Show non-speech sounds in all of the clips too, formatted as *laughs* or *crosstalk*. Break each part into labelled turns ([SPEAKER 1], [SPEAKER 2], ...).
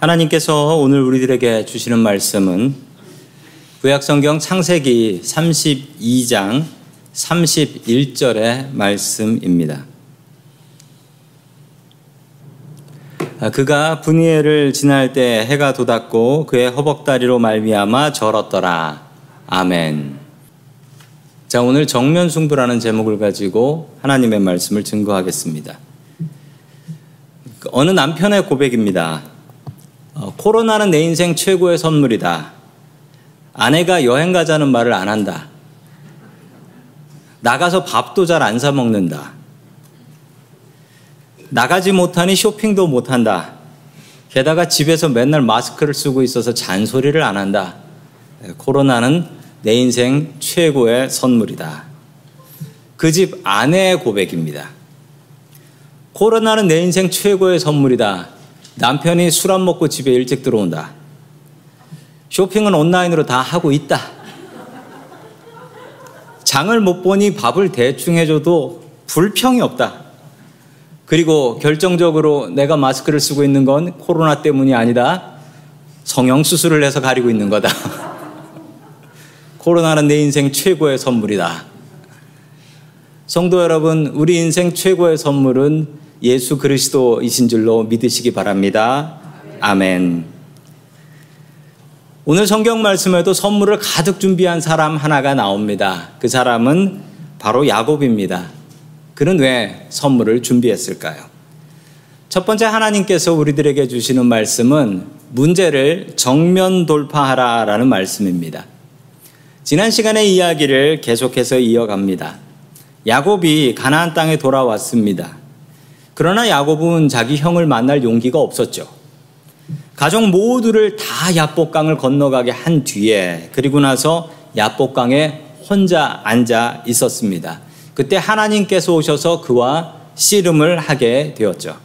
[SPEAKER 1] 하나님께서 오늘 우리들에게 주시는 말씀은 구약성경 창세기 32장 31절의 말씀입니다. 아, 그가 분이엘을 지날 때 해가 돋았고 그의 허벅다리로 말미암아 절었더라. 아멘. 자, 오늘 정면 승부라는 제목을 가지고 하나님의 말씀을 증거하겠습니다. 어느 남편의 고백입니다. 어, 코로나는 내 인생 최고의 선물이다. 아내가 여행 가자는 말을 안 한다. 나가서 밥도 잘 안 사 먹는다. 나가지 못하니 쇼핑도 못 한다. 게다가 집에서 맨날 마스크를 쓰고 있어서 잔소리를 안 한다. 네, 코로나는 내 인생 최고의 선물이다. 그 집 아내의 고백입니다. 코로나는 내 인생 최고의 선물이다. 남편이 술 안 먹고 집에 일찍 들어온다. 쇼핑은 온라인으로 다 하고 있다. 장을 못 보니 밥을 대충 해줘도 불평이 없다. 그리고 결정적으로 내가 마스크를 쓰고 있는 건 코로나 때문이 아니다. 성형수술을 해서 가리고 있는 거다. *laughs* 코로나는 내 인생 최고의 선물이다. 성도 여러분, 우리 인생 최고의 선물은 예수 그리스도이신 줄로 믿으시기 바랍니다. 아멘. 오늘 성경 말씀에도 선물을 가득 준비한 사람 하나가 나옵니다. 그 사람은 바로 야곱입니다. 그는 왜 선물을 준비했을까요? 첫 번째 하나님께서 우리들에게 주시는 말씀은 문제를 정면 돌파하라라는 말씀입니다. 지난 시간의 이야기를 계속해서 이어갑니다. 야곱이 가나안 땅에 돌아왔습니다. 그러나 야곱은 자기 형을 만날 용기가 없었죠. 가족 모두를 다 야복강을 건너가게 한 뒤에 그리고 나서 야복강에 혼자 앉아 있었습니다. 그때 하나님께서 오셔서 그와 씨름을 하게 되었죠.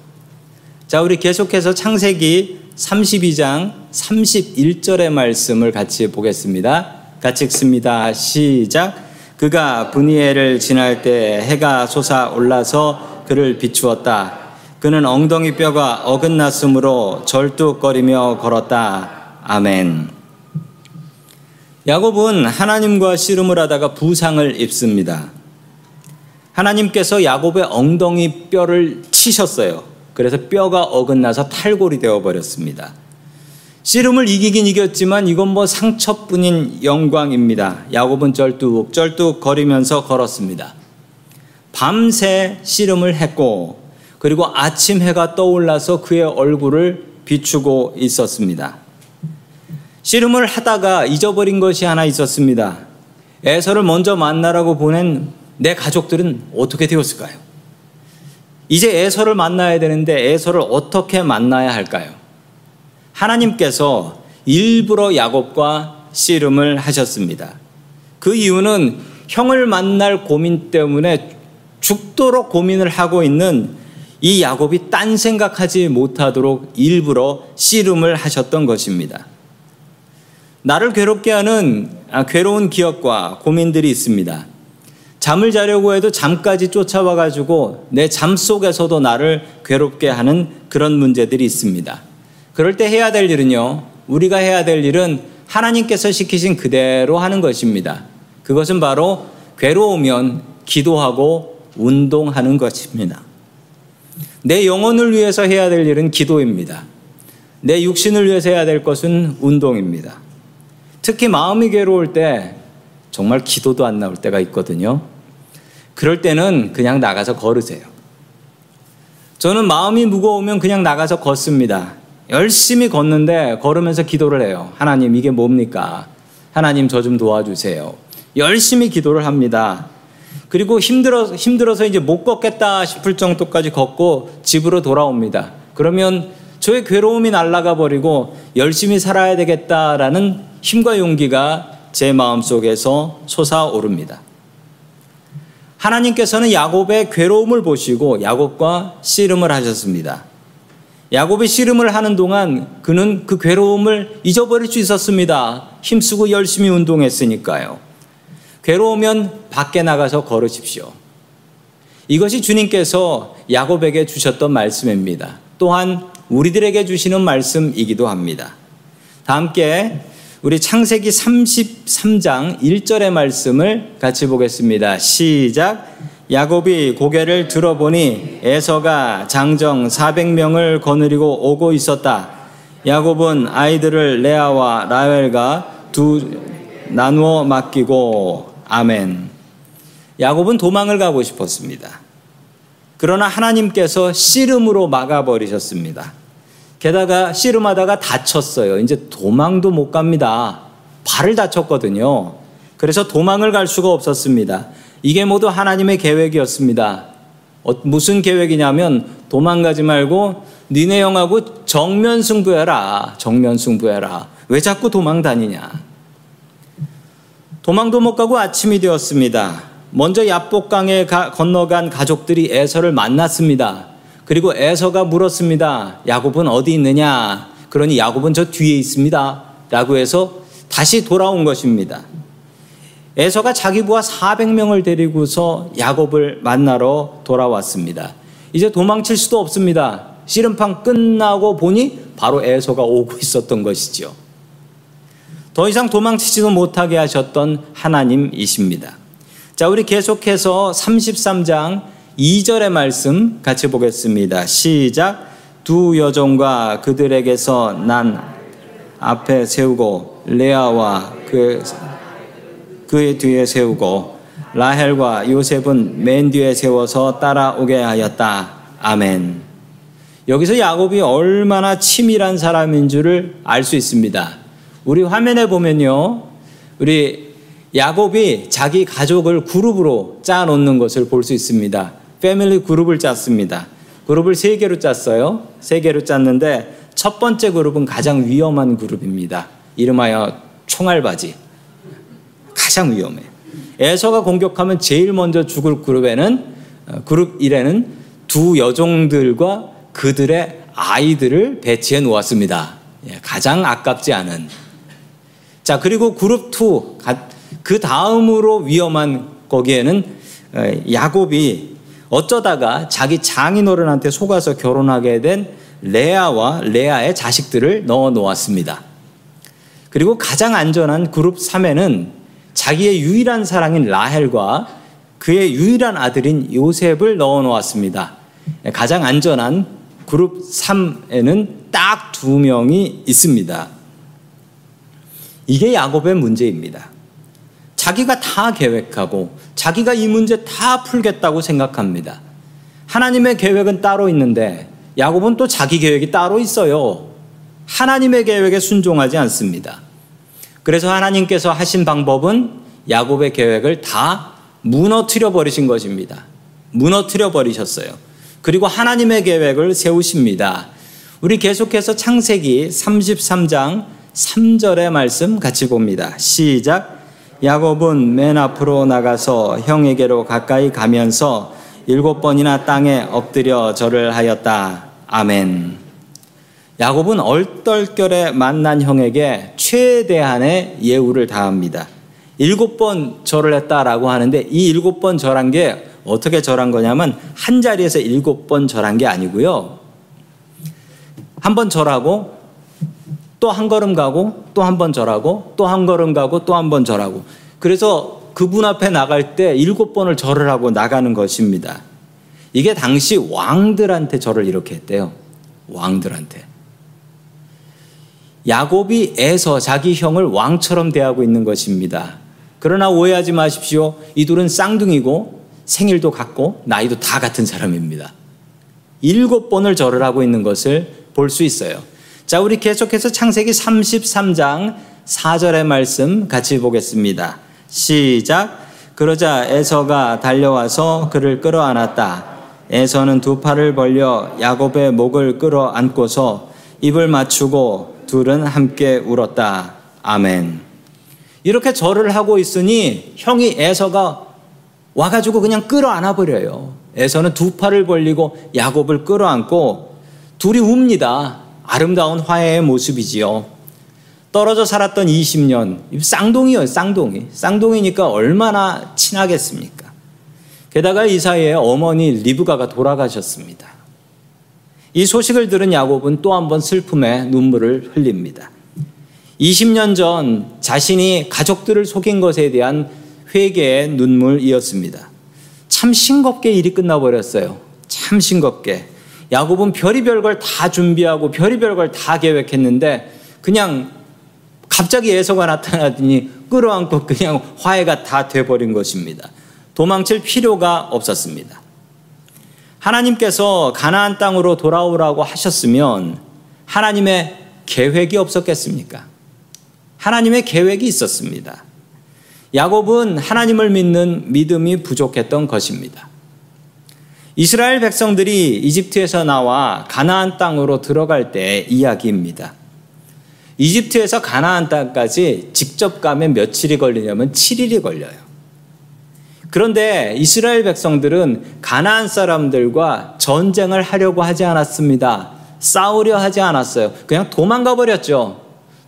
[SPEAKER 1] 자, 우리 계속해서 창세기 32장 31절의 말씀을 같이 보겠습니다. 같이 읽습니다. 시작. 그가 분이엘을 지날 때 해가 솟아 올라서 그를 비추었다. 그는 엉덩이 뼈가 어긋났으므로 절뚝거리며 걸었다. 아멘. 야곱은 하나님과 씨름을 하다가 부상을 입습니다. 하나님께서 야곱의 엉덩이 뼈를 치셨어요. 그래서 뼈가 어긋나서 탈골이 되어 버렸습니다. 씨름을 이기긴 이겼지만 이건 뭐 상처뿐인 영광입니다. 야곱은 쩔뚝쩔뚝 거리면서 걸었습니다. 밤새 씨름을 했고 그리고 아침 해가 떠올라서 그의 얼굴을 비추고 있었습니다. 씨름을 하다가 잊어버린 것이 하나 있었습니다. 에서를 먼저 만나라고 보낸 내 가족들은 어떻게 되었을까요? 이제 에서를 만나야 되는데 에서를 어떻게 만나야 할까요? 하나님께서 일부러 야곱과 씨름을 하셨습니다. 그 이유는 형을 만날 고민 때문에 죽도록 고민을 하고 있는 이 야곱이 딴 생각하지 못하도록 일부러 씨름을 하셨던 것입니다. 나를 괴롭게 하는 아, 괴로운 기억과 고민들이 있습니다. 잠을 자려고 해도 잠까지 쫓아와 가지고 내 잠 속에서도 나를 괴롭게 하는 그런 문제들이 있습니다. 그럴 때 해야 될 일은요. 우리가 해야 될 일은 하나님께서 시키신 그대로 하는 것입니다. 그것은 바로 괴로우면 기도하고 운동하는 것입니다. 내 영혼을 위해서 해야 될 일은 기도입니다. 내 육신을 위해서 해야 될 것은 운동입니다. 특히 마음이 괴로울 때 정말 기도도 안 나올 때가 있거든요. 그럴 때는 그냥 나가서 걸으세요. 저는 마음이 무거우면 그냥 나가서 걷습니다. 열심히 걷는데 걸으면서 기도를 해요. 하나님, 이게 뭡니까? 하나님, 저 좀 도와주세요. 열심히 기도를 합니다. 그리고 힘들어, 힘들어서 이제 못 걷겠다 싶을 정도까지 걷고 집으로 돌아옵니다. 그러면 저의 괴로움이 날아가 버리고 열심히 살아야 되겠다라는 힘과 용기가 제 마음 속에서 솟아오릅니다. 하나님께서는 야곱의 괴로움을 보시고 야곱과 씨름을 하셨습니다. 야곱이 씨름을 하는 동안 그는 그 괴로움을 잊어버릴 수 있었습니다. 힘쓰고 열심히 운동했으니까요. 괴로우면 밖에 나가서 걸으십시오. 이것이 주님께서 야곱에게 주셨던 말씀입니다. 또한 우리들에게 주시는 말씀이기도 합니다. 다 함께 우리 창세기 33장 1절의 말씀을 같이 보겠습니다. 시작. 야곱이 고개를 들어보니 에서가 장정 400명을 거느리고 오고 있었다. 야곱은 아이들을 레아와 라헬과 두 나누어 맡기고 아멘. 야곱은 도망을 가고 싶었습니다. 그러나 하나님께서 씨름으로 막아버리셨습니다. 게다가 씨름하다가 다쳤어요. 이제 도망도 못 갑니다. 발을 다쳤거든요. 그래서 도망을 갈 수가 없었습니다. 이게 모두 하나님의 계획이었습니다. 어, 무슨 계획이냐면 도망가지 말고 니네 형하고 정면 승부해라. 정면 승부해라. 왜 자꾸 도망 다니냐? 도망도 못 가고 아침이 되었습니다. 먼저 야복강에 건너간 가족들이 에서를 만났습니다. 그리고 에서가 물었습니다. 야곱은 어디 있느냐? 그러니 야곱은 저 뒤에 있습니다. 라고 해서 다시 돌아온 것입니다. 에서가 자기 부하 400명을 데리고서 야곱을 만나러 돌아왔습니다. 이제 도망칠 수도 없습니다. 씨름판 끝나고 보니 바로 에서가 오고 있었던 것이죠. 더 이상 도망치지도 못하게 하셨던 하나님이십니다. 자, 우리 계속해서 33장 2절의 말씀 같이 보겠습니다. 시작. 두 여종과 그들에게서 난 앞에 세우고 레아와 그 그의 뒤에 세우고 라헬과 요셉은 맨 뒤에 세워서 따라오게 하였다. 아멘. 여기서 야곱이 얼마나 치밀한 사람인 줄을 알 수 있습니다. 우리 화면에 보면요. 우리 야곱이 자기 가족을 그룹으로 짜 놓는 것을 볼 수 있습니다. 패밀리 그룹을 짰습니다. 그룹을 세 개로 짰어요. 세 개로 짰는데 첫 번째 그룹은 가장 위험한 그룹입니다. 이름하여 총알바지. 가장 위험해. 에서가 공격하면 제일 먼저 죽을 그룹에는 어, 그룹 1에는 두 여종들과 그들의 아이들을 배치해 놓았습니다. 예, 가장 아깝지 않은. 자, 그리고 그룹 2, 그 다음으로 위험한 거기에는 어, 야곱이 어쩌다가 자기 장인어른한테 속아서 결혼하게 된 레아와 레아의 자식들을 넣어 놓았습니다. 그리고 가장 안전한 그룹 3에는 자기의 유일한 사랑인 라헬과 그의 유일한 아들인 요셉을 넣어 놓았습니다. 가장 안전한 그룹 3에는 딱 두 명이 있습니다. 이게 야곱의 문제입니다. 자기가 다 계획하고 자기가 이 문제 다 풀겠다고 생각합니다. 하나님의 계획은 따로 있는데 야곱은 또 자기 계획이 따로 있어요. 하나님의 계획에 순종하지 않습니다. 그래서 하나님께서 하신 방법은 야곱의 계획을 다 무너뜨려 버리신 것입니다. 무너뜨려 버리셨어요. 그리고 하나님의 계획을 세우십니다. 우리 계속해서 창세기 33장 3절의 말씀 같이 봅니다. 시작. 야곱은 맨 앞으로 나가서 형에게로 가까이 가면서 일곱 번이나 땅에 엎드려 절을 하였다. 아멘. 야곱은 얼떨결에 만난 형에게 최대한의 예우를 다합니다. 일곱 번 절을 했다라고 하는데 이 일곱 번 절한 게 어떻게 절한 거냐면 한 자리에서 일곱 번 절한 게 아니고요. 한 번 절하고 또 한 걸음 가고 또 한 번 절하고 또 한 걸음 가고 또 한 번 절하고 그래서 그분 앞에 나갈 때 일곱 번을 절을 하고 나가는 것입니다. 이게 당시 왕들한테 절을 이렇게 했대요. 왕들한테. 야곱이 애서 자기 형을 왕처럼 대하고 있는 것입니다. 그러나 오해하지 마십시오. 이 둘은 쌍둥이고 생일도 같고 나이도 다 같은 사람입니다. 일곱 번을 절을 하고 있는 것을 볼 수 있어요. 자, 우리 계속해서 창세기 33장 4절의 말씀 같이 보겠습니다. 시작. 그러자 에서가 달려와서 그를 끌어안았다. 에서는 두 팔을 벌려 야곱의 목을 끌어안고서 입을 맞추고 둘은 함께 울었다. 아멘. 이렇게 절을 하고 있으니 형이 에서가 와가지고 그냥 끌어안아 버려요. 에서는 두 팔을 벌리고 야곱을 끌어안고 둘이 웁니다. 아름다운 화해의 모습이지요. 떨어져 살았던 20년, 쌍둥이요, 쌍둥이. 쌍둥이니까 얼마나 친하겠습니까? 게다가 이 사이에 어머니 리브가가 돌아가셨습니다. 이 소식을 들은 야곱은 또 한 번 슬픔에 눈물을 흘립니다. 20년 전 자신이 가족들을 속인 것에 대한 회개의 눈물이었습니다. 참 싱겁게 일이 끝나버렸어요. 참 싱겁게. 야곱은 별의별 걸 다 준비하고 별의별 걸 다 계획했는데 그냥 갑자기 예서가 나타나더니 끌어안고 그냥 화해가 다 돼버린 것입니다. 도망칠 필요가 없었습니다. 하나님께서 가나안 땅으로 돌아오라고 하셨으면 하나님의 계획이 없었겠습니까? 하나님의 계획이 있었습니다. 야곱은 하나님을 믿는 믿음이 부족했던 것입니다. 이스라엘 백성들이 이집트에서 나와 가나안 땅으로 들어갈 때 이야기입니다. 이집트에서 가나안 땅까지 직접 가면 며칠이 걸리냐면 7일이 걸려요. 그런데 이스라엘 백성들은 가나안 사람들과 전쟁을 하려고 하지 않았습니다. 싸우려 하지 않았어요. 그냥 도망가 버렸죠.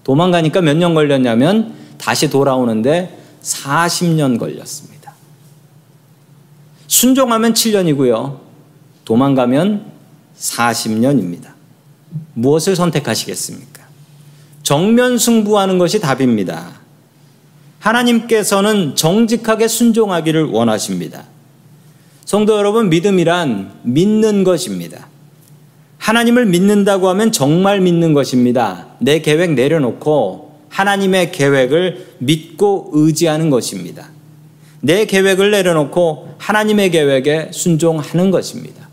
[SPEAKER 1] 도망가니까 몇 년 걸렸냐면 다시 돌아오는데 40년 걸렸습니다. 순종하면 7년이고요. 도망가면 40년입니다. 무엇을 선택하시겠습니까? 정면 승부하는 것이 답입니다. 하나님께서는 정직하게 순종하기를 원하십니다. 성도 여러분, 믿음이란 믿는 것입니다. 하나님을 믿는다고 하면 정말 믿는 것입니다. 내 계획 내려놓고 하나님의 계획을 믿고 의지하는 것입니다. 내 계획을 내려놓고 하나님의 계획에 순종하는 것입니다.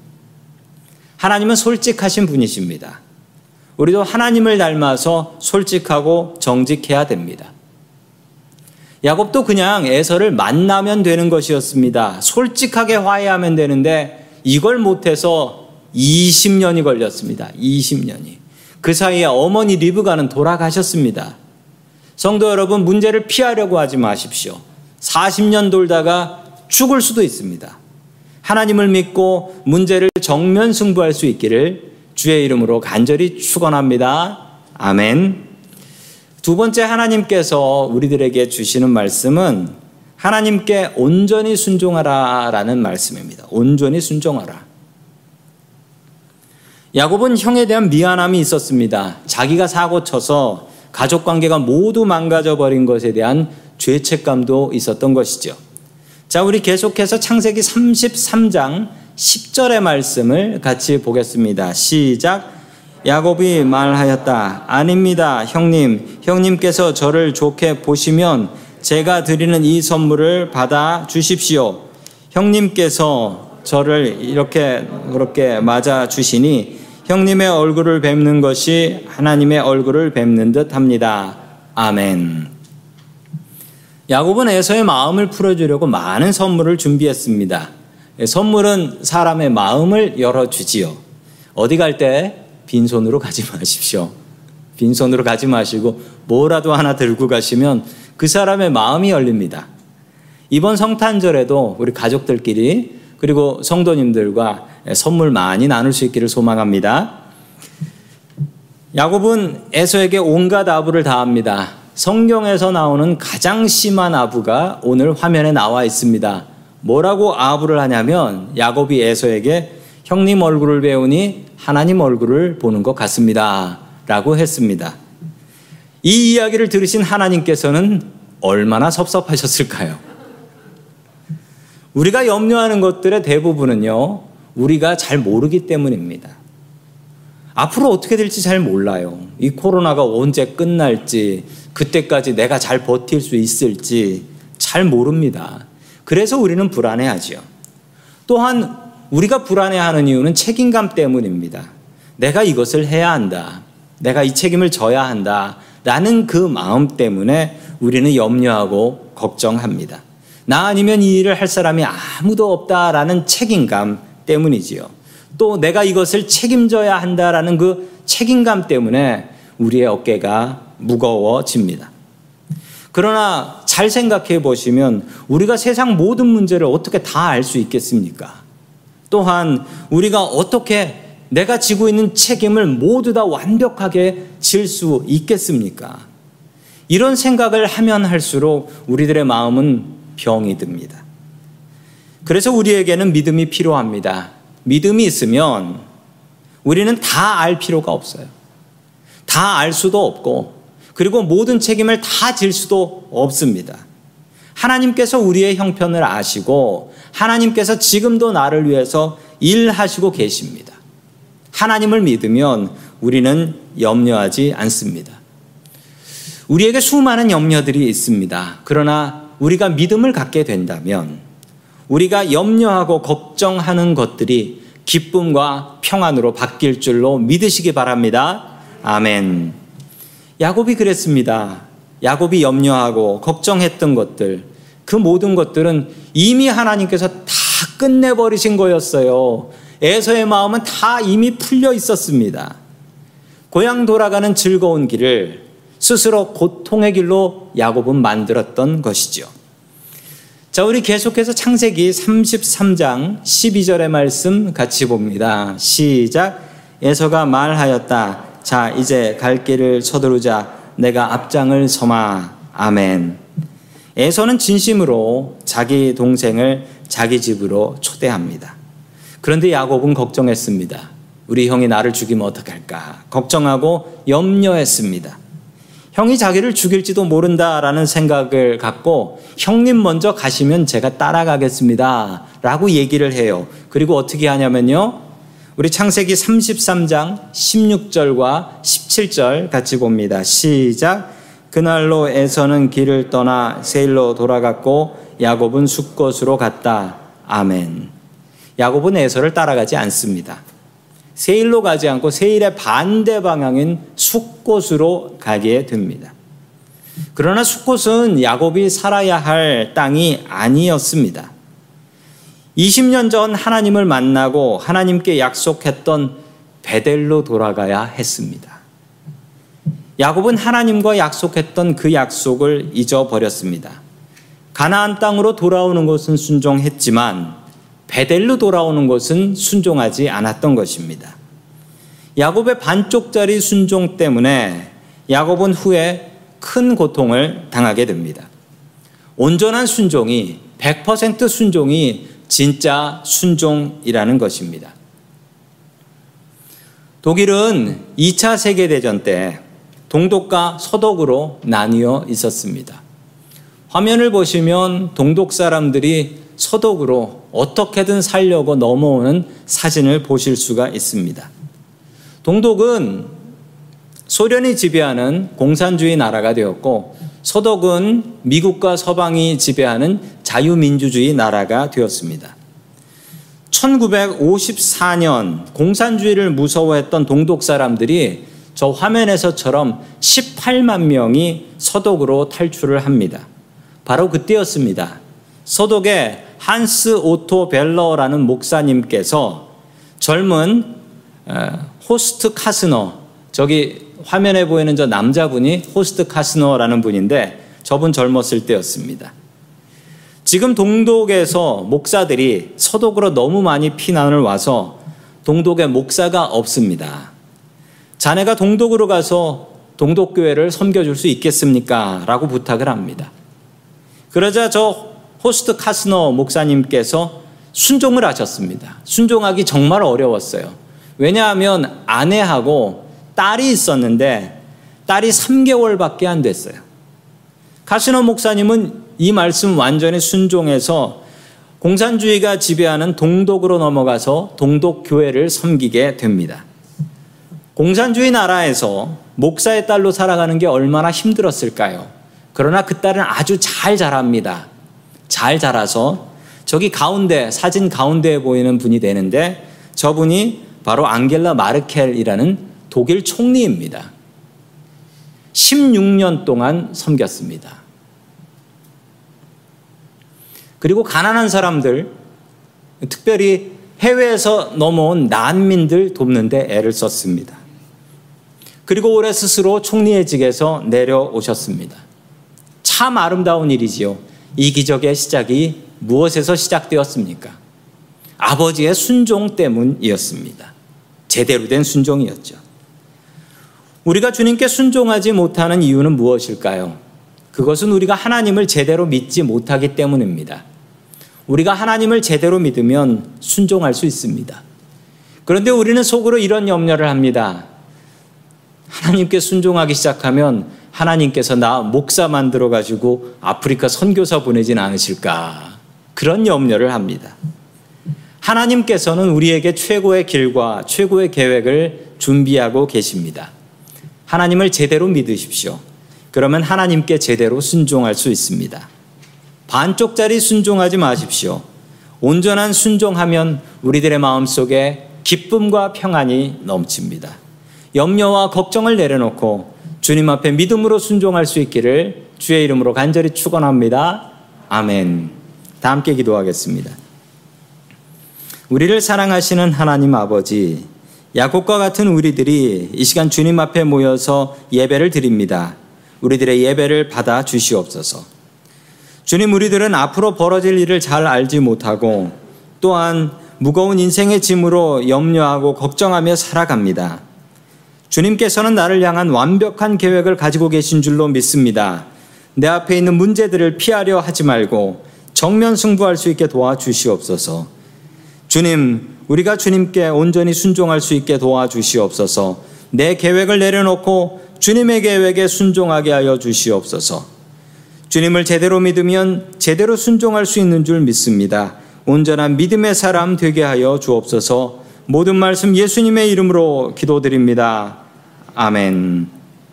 [SPEAKER 1] 하나님은 솔직하신 분이십니다. 우리도 하나님을 닮아서 솔직하고 정직해야 됩니다. 야곱도 그냥 에서를 만나면 되는 것이었습니다. 솔직하게 화해하면 되는데 이걸 못해서 20년이 걸렸습니다. 20년이. 그 사이에 어머니 리브가는 돌아가셨습니다. 성도 여러분, 문제를 피하려고 하지 마십시오. 40년 돌다가 죽을 수도 있습니다. 하나님을 믿고 문제를 정면 승부할 수 있기를 주의 이름으로 간절히 축원합니다. 아멘. 두 번째 하나님께서 우리들에게 주시는 말씀은 하나님께 온전히 순종하라라는 말씀입니다. 온전히 순종하라. 야곱은 형에 대한 미안함이 있었습니다. 자기가 사고 쳐서 가족 관계가 모두 망가져 버린 것에 대한 죄책감도 있었던 것이죠. 자, 우리 계속해서 창세기 33장 10절의 말씀을 같이 보겠습니다. 시작. 야곱이 말하였다. 아닙니다. 형님. 형님께서 저를 좋게 보시면 제가 드리는 이 선물을 받아 주십시오. 형님께서 저를 이렇게 그렇게 맞아 주시니 형님의 얼굴을 뵙는 것이 하나님의 얼굴을 뵙는 듯 합니다. 아멘. 야곱은 에서의 마음을 풀어주려고 많은 선물을 준비했습니다. 선물은 사람의 마음을 열어주지요. 어디 갈 때 빈손으로 가지 마십시오. 빈손으로 가지 마시고 뭐라도 하나 들고 가시면 그 사람의 마음이 열립니다. 이번 성탄절에도 우리 가족들끼리 그리고 성도님들과 선물 많이 나눌 수 있기를 소망합니다. 야곱은 에서에게 온갖 아부를 다합니다. 성경에서 나오는 가장 심한 아부가 오늘 화면에 나와 있습니다. 뭐라고 아부를 하냐면 야곱이 에서에게 형님 얼굴을 배우니 하나님 얼굴을 보는 것 같습니다. 라고 했습니다. 이 이야기를 들으신 하나님께서는 얼마나 섭섭하셨을까요? 우리가 염려하는 것들의 대부분은요, 우리가 잘 모르기 때문입니다. 앞으로 어떻게 될지 잘 몰라요. 이 코로나가 언제 끝날지, 그때까지 내가 잘 버틸 수 있을지 잘 모릅니다. 그래서 우리는 불안해하지요. 또한 우리가 불안해하는 이유는 책임감 때문입니다. 내가 이것을 해야 한다. 내가 이 책임을 져야 한다. 라는 그 마음 때문에 우리는 염려하고 걱정합니다. 나 아니면 이 일을 할 사람이 아무도 없다라는 책임감 때문이지요. 또 내가 이것을 책임져야 한다라는 그 책임감 때문에 우리의 어깨가 무거워집니다. 그러나 잘 생각해 보시면 우리가 세상 모든 문제를 어떻게 다 알 수 있겠습니까? 또한 우리가 어떻게 내가 지고 있는 책임을 모두 다 완벽하게 질 수 있겠습니까? 이런 생각을 하면 할수록 우리들의 마음은 병이 듭니다. 그래서 우리에게는 믿음이 필요합니다. 믿음이 있으면 우리는 다 알 필요가 없어요. 다 알 수도 없고, 그리고 모든 책임을 다 질 수도 없습니다. 하나님께서 우리의 형편을 아시고, 하나님께서 지금도 나를 위해서 일하시고 계십니다. 하나님을 믿으면 우리는 염려하지 않습니다. 우리에게 수많은 염려들이 있습니다. 그러나 우리가 믿음을 갖게 된다면 우리가 염려하고 걱정하는 것들이 기쁨과 평안으로 바뀔 줄로 믿으시기 바랍니다. 아멘. 야곱이 그랬습니다. 야곱이 염려하고 걱정했던 것들, 그 모든 것들은 이미 하나님께서 다 끝내버리신 거였어요. 에서의 마음은 다 이미 풀려 있었습니다. 고향 돌아가는 즐거운 길을 스스로 고통의 길로 야곱은 만들었던 것이죠. 자, 우리 계속해서 창세기 33장 12절의 말씀 같이 봅니다. 시작. 에서가 말하였다. 자, 이제 갈 길을 서두르자. 내가 앞장을 서마. 아멘. 에서는 진심으로 자기 동생을 자기 집으로 초대합니다. 그런데 야곱은 걱정했습니다. 우리 형이 나를 죽이면 어떡할까? 걱정하고 염려했습니다. 형이 자기를 죽일지도 모른다라는 생각을 갖고 형님 먼저 가시면 제가 따라가겠습니다. 라고 얘기를 해요. 그리고 어떻게 하냐면요. 우리 창세기 33장 16절과 17절 같이 봅니다. 시작. 그날로 에서는 길을 떠나 세일로 돌아갔고 야곱은 숫곳으로 갔다. 아멘. 야곱은 에서를 따라가지 않습니다. 세일로 가지 않고 세일의 반대 방향인 숫곳으로 가게 됩니다. 그러나 숫곳은 야곱이 살아야 할 땅이 아니었습니다. 20년 전 하나님을 만나고 하나님께 약속했던 베델로 돌아가야 했습니다. 야곱은 하나님과 약속했던 그 약속을 잊어버렸습니다. 가나안 땅으로 돌아오는 것은 순종했지만 베델로 돌아오는 것은 순종하지 않았던 것입니다. 야곱의 반쪽짜리 순종 때문에 야곱은 후에 큰 고통을 당하게 됩니다. 온전한 순종이 100% 순종이 진짜 순종이라는 것입니다. 독일은 2차 세계대전 때 동독과 서독으로 나뉘어 있었습니다. 화면을 보시면 동독 사람들이 서독으로 어떻게든 살려고 넘어오는 사진을 보실 수가 있습니다. 동독은 소련이 지배하는 공산주의 나라가 되었고 서독은 미국과 서방이 지배하는 자유민주주의 나라가 되었습니다. 1954년 공산주의를 무서워했던 동독 사람들이 저 화면에서처럼 18만 명이 서독으로 탈출을 합니다. 바로 그때였습니다. 서독의 한스 오토 벨러라는 목사님께서 젊은 호스트 카스너 저기 화면에 보이는 저 남자분이 호스트 카스너라는 분인데 저분 젊었을 때였습니다. 지금 동독에서 목사들이 서독으로 너무 많이 피난을 와서 동독에 목사가 없습니다. 자네가 동독으로 가서 동독교회를 섬겨줄 수 있겠습니까? 라고 부탁을 합니다. 그러자 저 호스트 카스너 목사님께서 순종을 하셨습니다. 순종하기 정말 어려웠어요. 왜냐하면 아내하고 딸이 있었는데 딸이 3개월밖에 안 됐어요. 카스너 목사님은 이 말씀 완전히 순종해서 공산주의가 지배하는 동독으로 넘어가서 동독 교회를 섬기게 됩니다. 공산주의 나라에서 목사의 딸로 살아가는 게 얼마나 힘들었을까요? 그러나 그 딸은 아주 잘 자랍니다. 잘 자라서 저기 가운데 사진 가운데에 보이는 분이 되는데 저분이 바로 앙겔라 마르켈이라는 독일 총리입니다. 16년 동안 섬겼습니다. 그리고 가난한 사람들, 특별히 해외에서 넘어온 난민들 돕는데 애를 썼습니다. 그리고 올해 스스로 총리의 직에서 내려오셨습니다. 참 아름다운 일이지요. 이 기적의 시작이 무엇에서 시작되었습니까? 아버지의 순종 때문이었습니다. 제대로 된 순종이었죠. 우리가 주님께 순종하지 못하는 이유는 무엇일까요? 그것은 우리가 하나님을 제대로 믿지 못하기 때문입니다. 우리가 하나님을 제대로 믿으면 순종할 수 있습니다. 그런데 우리는 속으로 이런 염려를 합니다. 하나님께 순종하기 시작하면 하나님께서 나 목사 만들어 가지고 아프리카 선교사 보내진 않으실까? 그런 염려를 합니다. 하나님께서는 우리에게 최고의 길과 최고의 계획을 준비하고 계십니다. 하나님을 제대로 믿으십시오. 그러면 하나님께 제대로 순종할 수 있습니다. 반쪽짜리 순종하지 마십시오. 온전한 순종하면 우리들의 마음속에 기쁨과 평안이 넘칩니다. 염려와 걱정을 내려놓고 주님 앞에 믿음으로 순종할 수 있기를 주의 이름으로 간절히 축원합니다. 아멘. 다 함께 기도하겠습니다. 우리를 사랑하시는 하나님 아버지, 야곱과 같은 우리들이 이 시간 주님 앞에 모여서 예배를 드립니다. 우리들의 예배를 받아 주시옵소서. 주님, 우리들은 앞으로 벌어질 일을 잘 알지 못하고 또한 무거운 인생의 짐으로 염려하고 걱정하며 살아갑니다. 주님께서는 나를 향한 완벽한 계획을 가지고 계신 줄로 믿습니다. 내 앞에 있는 문제들을 피하려 하지 말고 정면 승부할 수 있게 도와주시옵소서. 주님, 우리가 주님께 온전히 순종할 수 있게 도와주시옵소서. 내 계획을 내려놓고 주님의 계획에 순종하게 하여 주시옵소서. 주님을 제대로 믿으면 제대로 순종할 수 있는 줄 믿습니다. 온전한 믿음의 사람 되게 하여 주옵소서. 모든 말씀 예수님의 이름으로 기도드립니다. 아멘.